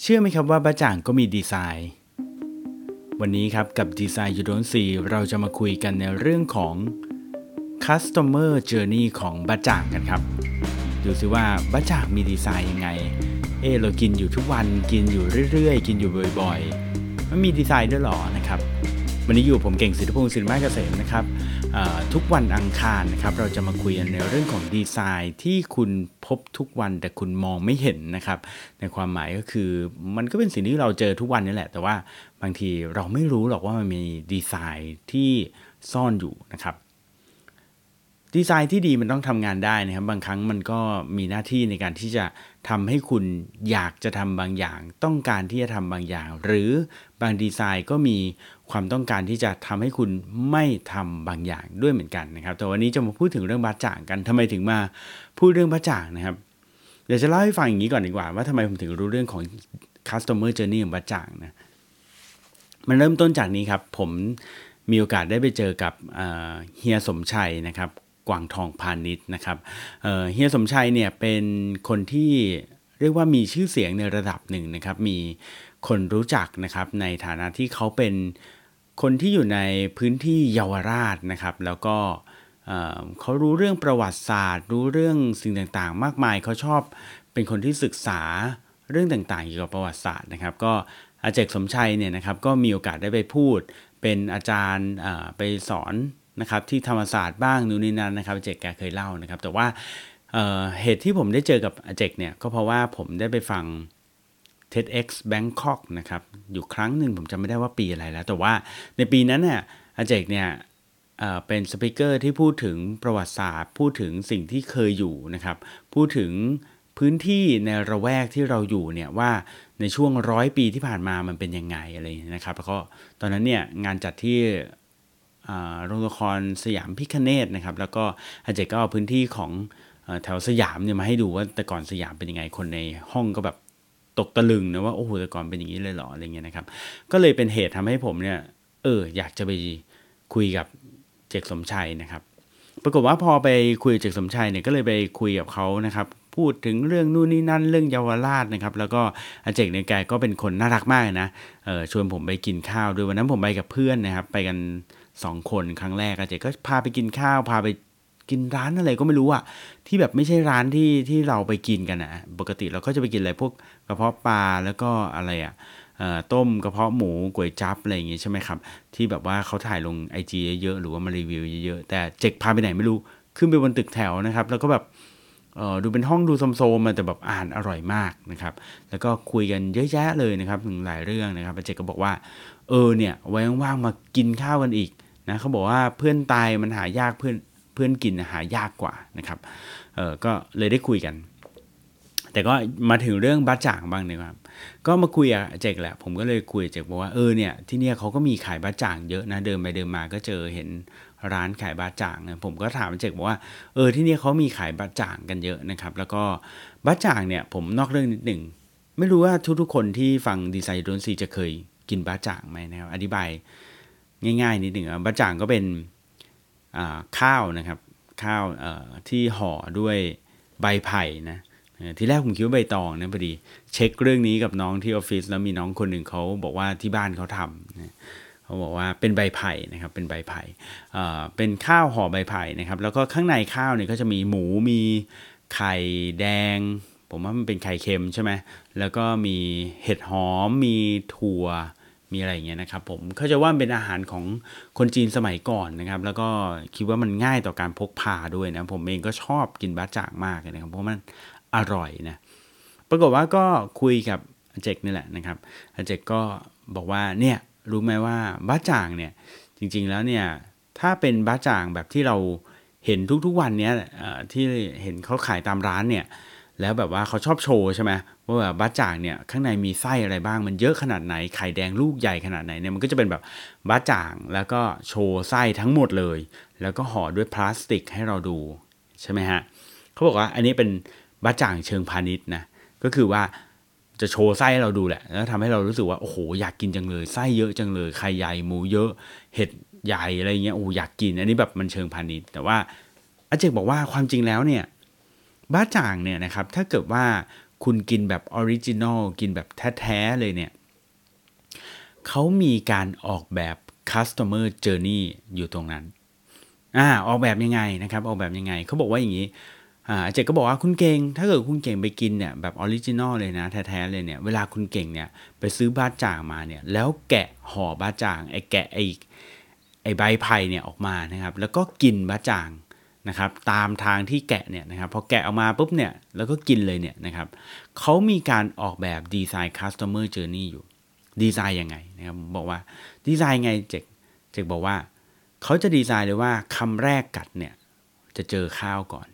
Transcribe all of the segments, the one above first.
เชื่อไหมครับว่าบาจ่างก็มีดีไซน์ วันนี้ครับกับดีไซน์ยูโดนซีเราจะมาคุยกันในเรื่องของ Customer Journey ของบาจ่างกันครับ ดูซิว่าบาจ่างมีดีไซน์ยังไง เออเรากินอยู่ทุกวันกินอยู่เรื่อยๆ กินอยู่บ่อยๆ มันมีดีไซน์ด้วยหรอนะครับ วันนี้อยู่ผมเก่งสิทธิพงศ์สินมาเกษมนะครับทุกวันอังคารนะครับเราจะมาคุยกันในเรื่องของดีไซน์ที่คุณพบทุกวันแต่คุณมองไม่เห็นนะครับ ในความหมายก็คือมันก็เป็นสิ่งที่เราเจอทุกวันนี่แหละ แต่ว่าบางทีเราไม่รู้หรอกว่ามันมีดีไซน์ที่ซ่อนอยู่นะครับดีไซน์ที่ดีมันต้องทำงานได้นะครับ บางครั้งมันก็มีหน้าที่ในการที่จะทำให้คุณอยากจะทำบางอย่าง ต้องการที่จะทำบางอย่าง หรือบางดีไซน์ก็มี ความต้องการที่จะทำให้คุณไม่ทำบางอย่างด้วยเหมือนกันนะครับแต่วันนี้จะมาพูดถึงเรื่องบาจ่างกันทำไมถึงมาพูดเรื่องบาจ่างนะครับเดี๋ยวจะเล่าให้ฟังอย่างนี้ก่อนดีกว่า ว่าทำไมผมถึงรู้เรื่องของ customer journey ของบาจ่างนะมันเริ่มต้นจากนี้ครับ ผมมีโอกาสได้ไปเจอกับเฮียสมชัยนะครับกวางทองพาณิชย์นะครับเฮียสมชัยเนี่ยเป็นคนที่เรียกว่ามีชื่อเสียงในระดับหนึ่งนะครับ มี คนรู้จักนะครับในฐานะที่เขาเป็นคนที่อยู่ในพื้นที่เยาวราชนะครับ แล้วก็เขารู้เรื่องประวัติศาสตร์ รู้เรื่องสิ่งต่างๆ มากมายเขาชอบเป็นคนที่ศึกษาเรื่องต่างๆเกี่ยวกับประวัติศาสตร์นะครับ ก็อาเจกสมชัยเนี่ยนะครับก็มีโอกาสได้ไปพูด เป็นอาจารย์ไปสอนนะครับที่ธรรมศาสตร์บ้างนู่นนี่นั่นนะครับเจกแกเคยเล่านะครับ แต่ว่าเเหตุที่ผมได้เจอกับอาเจกเนี่ยก็เพราะว่าผมได้ไปฟัง TEDx Bangkok นะครับ อยู่ครั้งหนึ่งผมจำไม่ได้ว่าปีอะไรแล้ว แต่ว่าในปีนั้นเนี่ยอาเจกเนี่ยเป็น speaker ที่พูดถึงประวัติศาสตร์ พูดถึงสิ่งที่เคยอยู่นะครับ พูดถึงพื้นที่ในละแวกที่เราอยู่เนี่ยว่าในช่วงร้อยปีที่ผ่านมามันเป็นยังไงอะไรนะครับ แล้วก็ตอนนั้นเนี่ยงานจัดที่โรงละครสยามพิฆเนศนะครับ แล้วก็อาเจกก็เอาพื้นที่ของแถวสยามเนี่ยมาให้ดูว่าแต่ก่อนสยามเป็นยังไงคนในห้องก็แบบ ตกตะลึงนะว่าโอ้โหแต่ก่อนเป็นอย่างนี้เลยเหรออะไรเงี้ยนะครับ ก็เลยเป็นเหตุทำให้ผมเนี่ย เออ อยากจะไปคุยกับเจกสมชัยนะครับ ปรากฏว่าพอไปคุยกับเจกสมชัยเนี่ยก็เลยไปคุยกับเขานะครับ พูดถึงเรื่องนู่นนี่นั่นเรื่องเยาวราชนะครับ แล้วก็อาเจกในแกก็เป็นคนน่ารักมากนะเออชวนผมไปกินข้าวด้วยวันนั้นผมไปกับเพื่อนนะครับ ไปกันสองคนครั้งแรกอาเจกก็พาไปกินข้าวพาไป กินร้านอะไรก็ไม่รู้อะที่แบบไม่ใช่ร้านที่ที่เราไปกินกันอะปกติเราก็จะไปกินอะไรพวกกระเพาะปลาแล้วก็อะไรอะต้มกระเพาะหมูก๋วยจั๊บอะไรอย่างงี้ใช่ไหมครับ ที่แบบว่าเขาถ่ายลงไอจีเยอะๆหรือว่ามารีวิวเยอะๆแต่เจกพาไปไหนไม่รู้ขึ้นไปบนตึกแถวนะครับ แล้วก็แบบดูเป็นห้องดูโซมๆมาแต่แบบอ่านอร่อยมากนะครับ แล้วก็คุยกันเยอะแยะเลยนะครับถึงหลายเรื่องนะครับเจกก็บอกว่า เออเนี่ยไว้ว่างๆมากินข้าวกันอีกนะเขาบอกว่าเพื่อนตายมันหายากเพื่อน เพื่อนกินหายากกว่านะครับเออก็เลยได้คุยกัน แต่ก็มาถึงเรื่องบ้าจ่างบ้างนะครับ ก็มาคุยกับเจกแหละผมก็เลยคุยเจกบอกว่าเออเนี่ยที่เนี่ยเขาก็มีขายบ้าจ่างเยอะนะเดินไปเดินมาก็เจอเห็นร้านขายบ้าจ่างนะผมก็ถามเจกบอกว่าเออที่เนี่ยเขามีขายบ้าจ่างกันเยอะนะครับ แล้วก็บ้าจ่างเนี่ยผมนอกเรื่องนิดหนึ่งไม่รู้ว่าทุกๆคนที่ฟังดีไซน์โดนซีจะเคยกินบ้าจ่างไหมนะครับอธิบายง่ายๆนิดหนึ่งบ้าจ่างก็เป็น ข้าวนะครับข้าวที่ห่อด้วยใบไผ่นะทีแรกผมคิดว่าใบตองนะพอดี เช็คเรื่องนี้กับน้องที่ออฟฟิศแล้วมีน้องคนหนึ่งเขาบอกว่าที่บ้านเขาทำนะเขาบอกว่าเป็นใบไผ่นะครับเป็นใบไผ่เป็นข้าวห่อใบไผ่นะครับ แล้วก็ข้างในข้าวเนี่ยก็จะมีหมูมีไข่แดง ผมว่ามันเป็นไข่เค็มใช่ไหมแล้วก็มีเห็ดหอมมีถั่ว มีอะไรเงี้ยนะครับผมเขาจะว่าเป็นอาหารของคนจีนสมัยก่อนนะครับ แล้วก็คิดว่ามันง่ายต่อการพกพาด้วยนะ ผมเองก็ชอบกินบะจ่างมากนะครับ เพราะมันอร่อยนะปรากฏว่าก็คุยกับอาเจกนี่แหละนะครับอาเจกก็บอกว่าเนี่ยรู้ไหมว่าบะจ่างเนี่ยจริง ๆแล้วเนี่ยถ้าเป็นบะจ่างแบบที่เราเห็นทุกๆวันเนี้ยที่เห็นเขาขายตามร้านเนี่ย แล้วแบบว่าเขาชอบโชว์ใช่ไหมว่าแบบบ้าจ่างเนี่ยข้างในมีไส้อะไรบ้างมันเยอะขนาดไหนไข่แดงลูกใหญ่ขนาดไหนเนี่ยมันก็จะเป็นแบบบ้าจ่างแล้วก็โชว์ไส้ทั้งหมดเลย แล้วก็ห่อด้วยพลาสติกให้เราดูใช่ไหมฮะเขาบอกว่าอันนี้เป็นบ้าจ่างเชิงพาณิชย์นะก็คือว่าจะโชว์ไส้ให้เราดูแหละ แล้วทำให้เรารู้สึกว่าโอ้โหอยากกินจังเลยไส้เยอะจังเลยไข่ใหญ่หมูเยอะเห็ดใหญ่อะไรเงี้ยโอ้อยากกิน อันนี้แบบมันเชิงพาณิชย์แต่ว่าอาเจกบอกว่าความจริงแล้วเนี่ย บะจ่างเนี่ยนะครับถ้าเกิดว่าคุณกินแบบ original กินแบบแท้ ๆ เลยเนี่ยเขามีการออกแบบ customer journey อยู่ตรงนั้นอ่าออกแบบยังไงนะครับ ออกแบบยังไงเขาบอกว่าอย่างนี้อาเจกก็บอกว่าคุณเก่ง ถ้าเกิดคุณเก่งไปกินเนี่ยแบบ original เลยนะแท้ๆเลยเนี่ยเวลาคุณเก่งเนี่ยไปซื้อบาจ่างมาเนี่ยแล้วแกะห่อบาจ่างไอ้แกะไอ้ไอ้ใบไผ่เนี่ยออกมานะครับ แล้วก็กินบาจ่าง นะครับตามทางที่แกะเนี่ยนะครับพอแกะออกมาปุ๊บเนี่ยแล้วก็กินเลยเนี่ยนะครับเขามีการออกแบบดีไซน์ customer journey อยู่ดีไซน์ยังไงนะครับบอกว่าดีไซน์ไงเจกเจกบอกว่าเขาจะดีไซน์เลยว่าคำแรกกัดเนี่ยจะเจอข้าวก่อน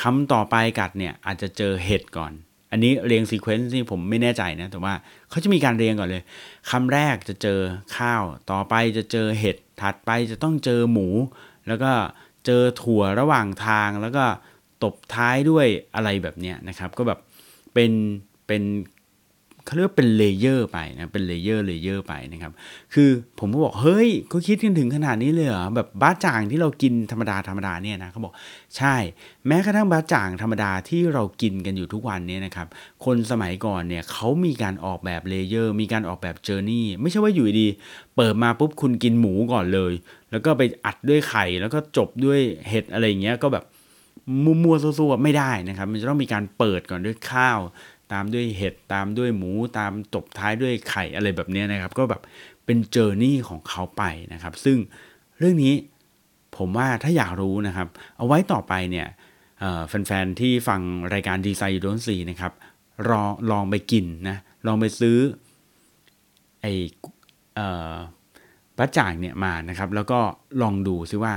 คำต่อไปกัดเนี่ยอาจจะเจอเห็ดก่อน อันนี้เรียง sequence นี่ผมไม่แน่ใจนะแต่ว่าเขาจะมีการเรียงก่อนเลยคำแรกจะเจอข้าว ต่อไปจะเจอเห็ดถัดไปจะต้องเจอหมู แล้วก็ เจอถั่วระหว่างทางแล้วก็ตบท้ายด้วยอะไรแบบเนี้ยนะครับ ก็แบบเป็นเป็น เขาเรียกเป็น layer ไปนะเป็น layer layer ไปนะครับ คือผมก็บอกเฮ้ยก็คิดกันถึงขนาดนี้เลยเหรอแบบบะจ่างที่เรากินธรรมดาธรรมดาเนี่ยนะเขาบอกใช่ แม้กระทั่งบะจ่างธรรมดาที่เรากินกันอยู่ทุกวันเนี้นะครับ คนสมัยก่อนเนี่ยเขามีการออกแบบ layer มีการออกแบบ journey ไม่ใช่ว่าอยู่ดี เปิดมาปุ๊บคุณกินหมูก่อนเลย แล้วก็ไปอัดด้วยไข่แล้วก็จบด้วยเห็ดอะไรเงี้ยก็แบบมั่วๆซั่วๆไม่ได้นะครับ มันจะต้องมีการเปิดก่อนด้วยข้าว ตามด้วยเห็ดตามด้วยหมูตามตบท้ายด้วยไข่อะไรแบบนี้นะครับ ก็แบบเป็น journey ของเขาไปนะครับ ซึ่งเรื่องนี้ผมว่าถ้าอยากรู้นะครับ เอาไว้ต่อไปเนี่ยแฟนๆที่ฟังรายการ Design You Don't See นะครับลอลองไปกินนะลองไปซื้อไอ้บะจ่างเนี่ยมานะครับ แล้วก็ลองดูซิว่า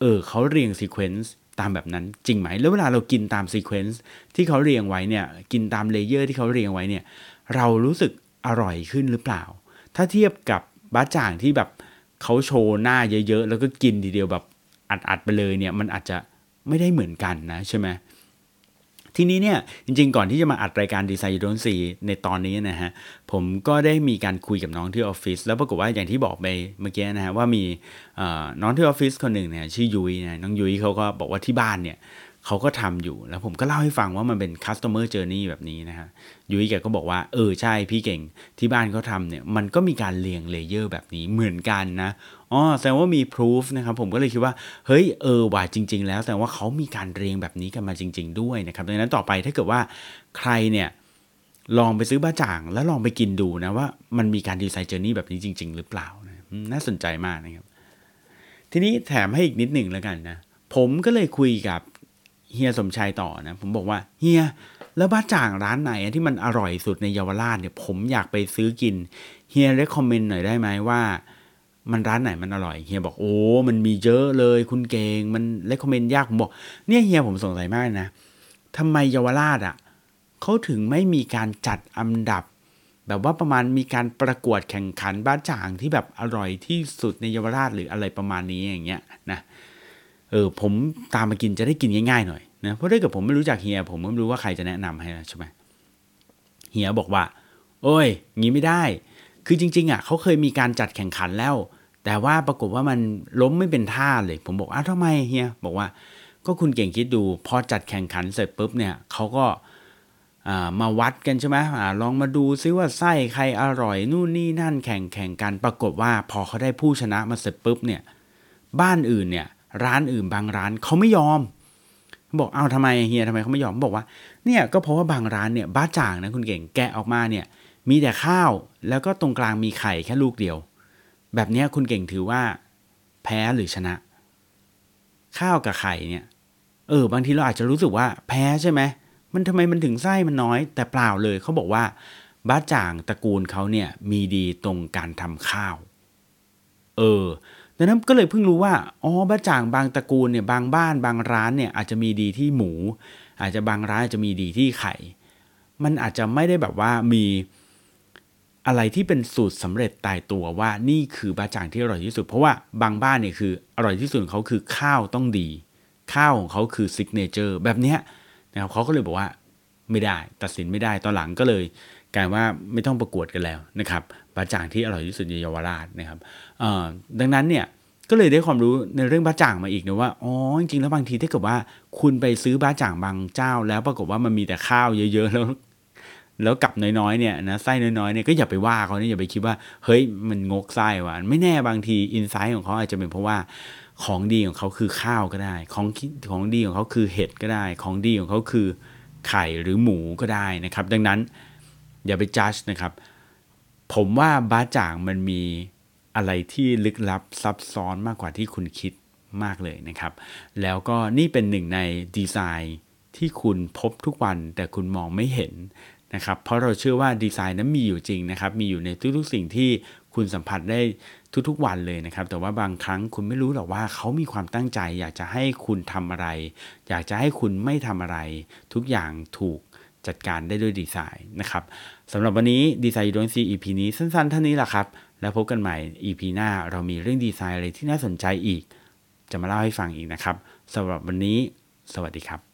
เออเขาเรียง sequence ตามแบบนั้นจริงไหม แล้วเวลาเรากินตาม sequence ที่เขาเรียงไว้เนี่ย กินตาม layer ที่เขาเรียงไว้เนี่ย เรารู้สึกอร่อยขึ้นหรือเปล่า ถ้าเทียบกับบ้าจ่างที่แบบเขาโชว์หน้าเยอะๆ แล้วก็กินทีเดียวแบบอัดๆไปเลยเนี่ย มันอาจจะไม่ได้เหมือนกันนะใช่ไหม ทีนี้เนี่ยจริงๆ ก่อนที่จะมาอัดรายการดีไซน์ยูโดนซีในตอนนี้นะฮะผมก็ได้มีการคุยกับน้องที่ออฟฟิศแล้วปรากฏว่าอย่างที่บอกไปเมื่อกี้นะฮะว่ามีน้องที่ออฟฟิศคนหนึ่งเนี่ยชื่อยุ้ยนะน้องยุ้ยเขาก็บอกว่าที่บ้านเนี่ย เขาก็ทำอยู่ แล้วผมก็เล่าให้ฟังว่ามันเป็น customer journey แบบนี้นะฮะยุ้ยแกก็บอกว่าเออใช่พี่เก่งที่บ้านเขาทำเนี่ยมันก็มีการเรียงเลเยอร์แบบนี้เหมือนกันนะอ๋อแสดงว่ามี proof นะครับผมก็เลยคิดว่าเฮ้ยเออว่าจริง ๆ แล้วแสดงว่าเขามีการเรียงแบบนี้กันมาจริง ๆ ด้วยนะครับดังนั้นต่อไปถ้าเกิดว่าใครเนี่ยลองไปซื้อบ้าจ่าง แล้วลองไปกินดูนะว่ามันมีการดีไซน์เจอร์นี่แบบนี้จริง ๆ หรือเปล่านะน่าสนใจมากนะครับ ทีนี้แถมให้อีกนิดหนึ่งแล้วกันนะ ผมก็เลยคุยกับ เฮียสมชายต่อนะ ผมบอกว่าเฮียแล้วบ้าจ่างร้านไหนที่มันอร่อยสุดในเยาวราชเนี่ย ผมอยากไปซื้อกินเฮียเรคคอมเมนต์หน่อยได้ไหมว่ามันร้านไหนมันอร่อยเฮียบอกโอ้มันมีเยอะเลยคุณเกงมันเรคคอมเมนต์ยากผมบอกเนี่ยเฮียผมสงสัยมากนะทำไมเยาวราชอะเขาถึงไม่มีการจัดอันดับ แบบว่าประมาณมีการประกวดแข่งขันบ้าจ่างที่แบบอร่อยที่สุดในเยาวราชหรืออะไรประมาณนี้อย่างเงี้ยนะ เออผมตามมากินจะได้กินง่ายๆหน่อยนะเพราะถ้าเกิดผมไม่รู้จักเฮีย ผมไม่รู้ว่าใครจะแนะนำให้ใช่ไหมเฮียบอกว่า โอ้ยงี้ไม่ได้ คือจริง ๆ อะเขาเคยมีการจัดแข่งขันแล้ว แต่ว่าปรากฏว่ามันล้มไม่เป็นท่าเลย ผมบอกอ้าวทำไมเฮียบอกว่า ก็คุณเก่งคิดดูพอจัดแข่งขันเสร็จปุ๊บเนี่ยเขาก็มาวัดกันใช่ไหมอลองมาดูซิว่าไส้ใครอร่อยนู่นนี่นั่นแข่งแข่งกัน ปรากฏว่าพอเขาได้ผู้ชนะมาเสร็จปุ๊บเนี่ย บ้านอื่นเนี่ย ร้านอื่นบางร้านเขาไม่ยอม บอกเอาทำไมเฮียทำไมเขาไม่ยอมบอกว่าเนี่ยก็เพราะว่าบางร้านเนี่ยบ้าจ่างนะคุณเก่งแกะออกมาเนี่ย มีแต่ข้าวแล้วก็ตรงกลางมีไข่แค่ลูกเดียว แบบนี้คุณเก่งถือว่า แพ้หรือชนะ ข้าวกับไข่เนี่ย เออบางทีเราอาจจะรู้สึกว่าแพ้ใช่ไหมมันทำไมมันถึงไส้มันน้อย แต่เปล่าเลยเขาบอกว่าบ้าจ่างตระกูลเขาเนี่ยมีดีตรงการทำข้าว เออ ดังนั้นก็เลยเพิ่งรู้ว่าอ๋อบ้าจ่างบางตระกูลเนี่ยบางบ้านบางร้านเนี่ยอาจจะมีดีที่หมู อาจจะบางร้านอาจจะมีดีที่ไข่ มันอาจจะไม่ได้แบบว่ามีอะไรที่เป็นสูตรสำเร็จตายตัวว่านี่คือบ้าจ่างที่อร่อยที่สุด เพราะว่าบางบ้านเนี่ยคืออร่อยที่สุดของเขาคือข้าวต้องดี ข้าวของเขาคือซิกเนเจอร์แบบเนี้ยนะครับเขาก็เลยบอกว่าไม่ได้ตัดสินไม่ได้ตอนหลังก็เลยกลายว่าไม่ต้องประกวดกันแล้วนะครับ บาจ่างที่อร่อยที่สุดในเยาวราชนะครับดังนั้นเนี่ยก็เลยได้ความรู้ในเรื่องบ้าจ่างมาอีกนะว่าอ๋อจริงๆแล้วบางทีถ้าเกิดว่าคุณไปซื้อบ้าจ่างบางเจ้า แล้วปรากฏว่ามันมีแต่ข้าวเยอะๆแล้ว แล้วกับน้อยๆเนี่ยนะไส้น้อยๆเนี่ยก็อย่าไปว่าเขาเนี่ยอย่าไปคิดว่าเฮ้ยมันงกไส้ว่ะไม่แน่บางทีอินไซต์ของเขาอาจจะเป็นเพราะว่าของดีของเขาคือข้าวก็ได้ ของของดีของเขาคือเห็ดก็ได้ ของดีของเขาคือไข่หรือหมูก็ได้นะครับ ดังนั้นอย่าไปจัดนะครับ ผมว่าบาจ่างมันมีอะไรที่ลึกลับซับซ้อนมากกว่าที่คุณคิดมากเลยนะครับ แล้วก็นี่เป็นหนึ่งในดีไซน์ที่คุณพบทุกวันแต่คุณมองไม่เห็นนะครับ เพราะเราเชื่อว่าดีไซน์นั้นมีอยู่จริงนะครับ มีอยู่ในทุกๆสิ่งที่คุณสัมผัสได้ทุกๆวันเลยนะครับ แต่ว่าบางครั้งคุณไม่รู้หรอกว่าเขามีความตั้งใจ อยากจะให้คุณทำอะไร อยากจะให้คุณไม่ทำอะไร ทุกอย่างถูก จัดการได้ด้วยดีไซน์นะครับสำหรับวันนี้ดีไซน์ยูดนซี EP นี้สั้นๆเท่านี้แหละครับ แล้วพบกันใหม่ EP หน้าเรามีเรื่องดีไซน์อะไรที่น่าสนใจอีก จะมาเล่าให้ฟังอีกนะครับสำหรับวันนี้ สวัสดีครับ